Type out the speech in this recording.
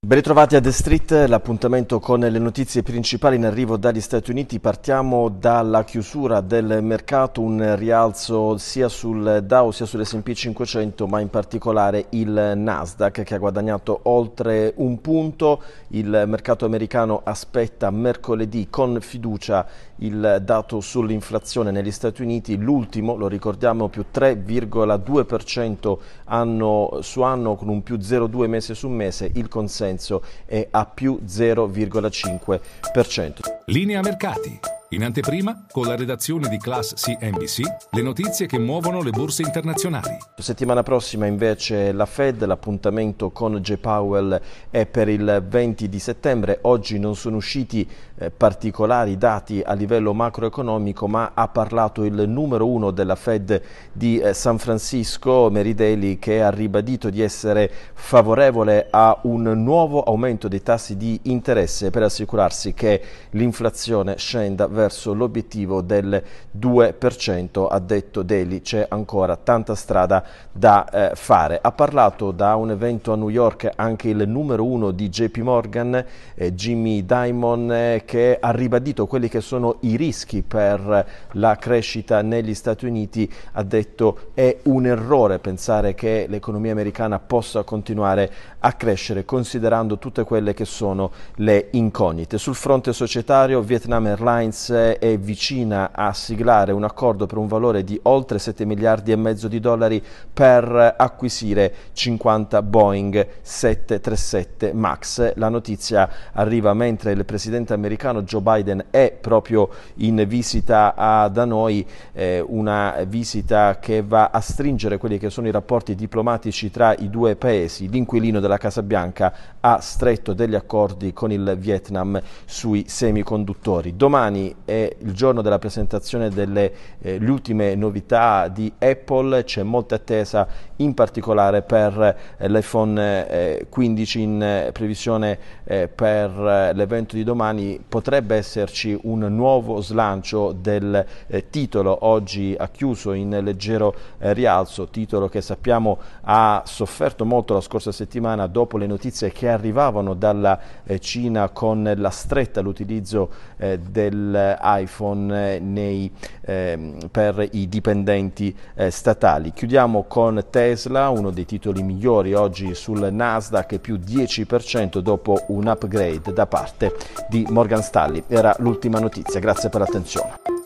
Ben ritrovati a The Street, l'appuntamento con le notizie principali in arrivo dagli Stati Uniti. Partiamo dalla chiusura del mercato, un rialzo sia sul Dow sia sull'S&P 500, ma in particolare il Nasdaq che ha guadagnato oltre un punto. Il mercato americano aspetta mercoledì con fiducia il dato sull'inflazione negli Stati Uniti, l'ultimo, lo ricordiamo, più 3,2% anno su anno con un più 0,2 mese su mese, il consenso è a più 0,5%. Linea mercati. In anteprima, con la redazione di Class CNBC, le notizie che muovono le borse internazionali. Settimana prossima invece la Fed, l'appuntamento con J. Powell è per il 20 di settembre. Oggi non sono usciti eh, particolari dati a livello macroeconomico, ma ha parlato il numero uno della Fed di eh, San Francisco, Mary Daly, che ha ribadito di essere favorevole a un nuovo aumento dei tassi di interesse per assicurarsi che l'inflazione scenda verso l'obiettivo del 2%, ha detto Daly, c'è ancora tanta strada da eh, fare. Ha parlato da un evento a New York anche il numero uno di JP Morgan, eh, Jimmy Dimon, eh, che ha ribadito quelli che sono i rischi per la crescita negli Stati Uniti, ha detto è un errore pensare che l'economia americana possa continuare a crescere considerando tutte quelle che sono le incognite. Sul fronte societario Vietnam Airlines è vicina a siglare un accordo per un valore di oltre 7 miliardi e mezzo di dollari per acquisire 50 Boeing 737 MAX. La notizia arriva mentre il presidente americano Joe Biden è proprio in visita a, da noi, eh, una visita che va a stringere quelli che sono i rapporti diplomatici tra i due paesi. L'inquilino della Casa Bianca ha stretto degli accordi con il Vietnam sui semiconduttori. Domani è il giorno della presentazione delle eh, ultime novità di Apple, c'è molta attesa in particolare per eh, l'iPhone eh, 15 in eh, previsione eh, per eh, l'evento di domani, potrebbe esserci un nuovo slancio del titolo, oggi ha chiuso in leggero rialzo, titolo che sappiamo ha sofferto molto la scorsa settimana dopo le notizie che arrivavano dalla Cina con la stretta all'utilizzo del iPhone nei, eh, per i dipendenti eh, statali. Chiudiamo con Tesla, uno dei titoli migliori oggi sul Nasdaq, più 10% dopo un upgrade da parte di Morgan Stanley. Era l'ultima notizia, grazie per l'attenzione.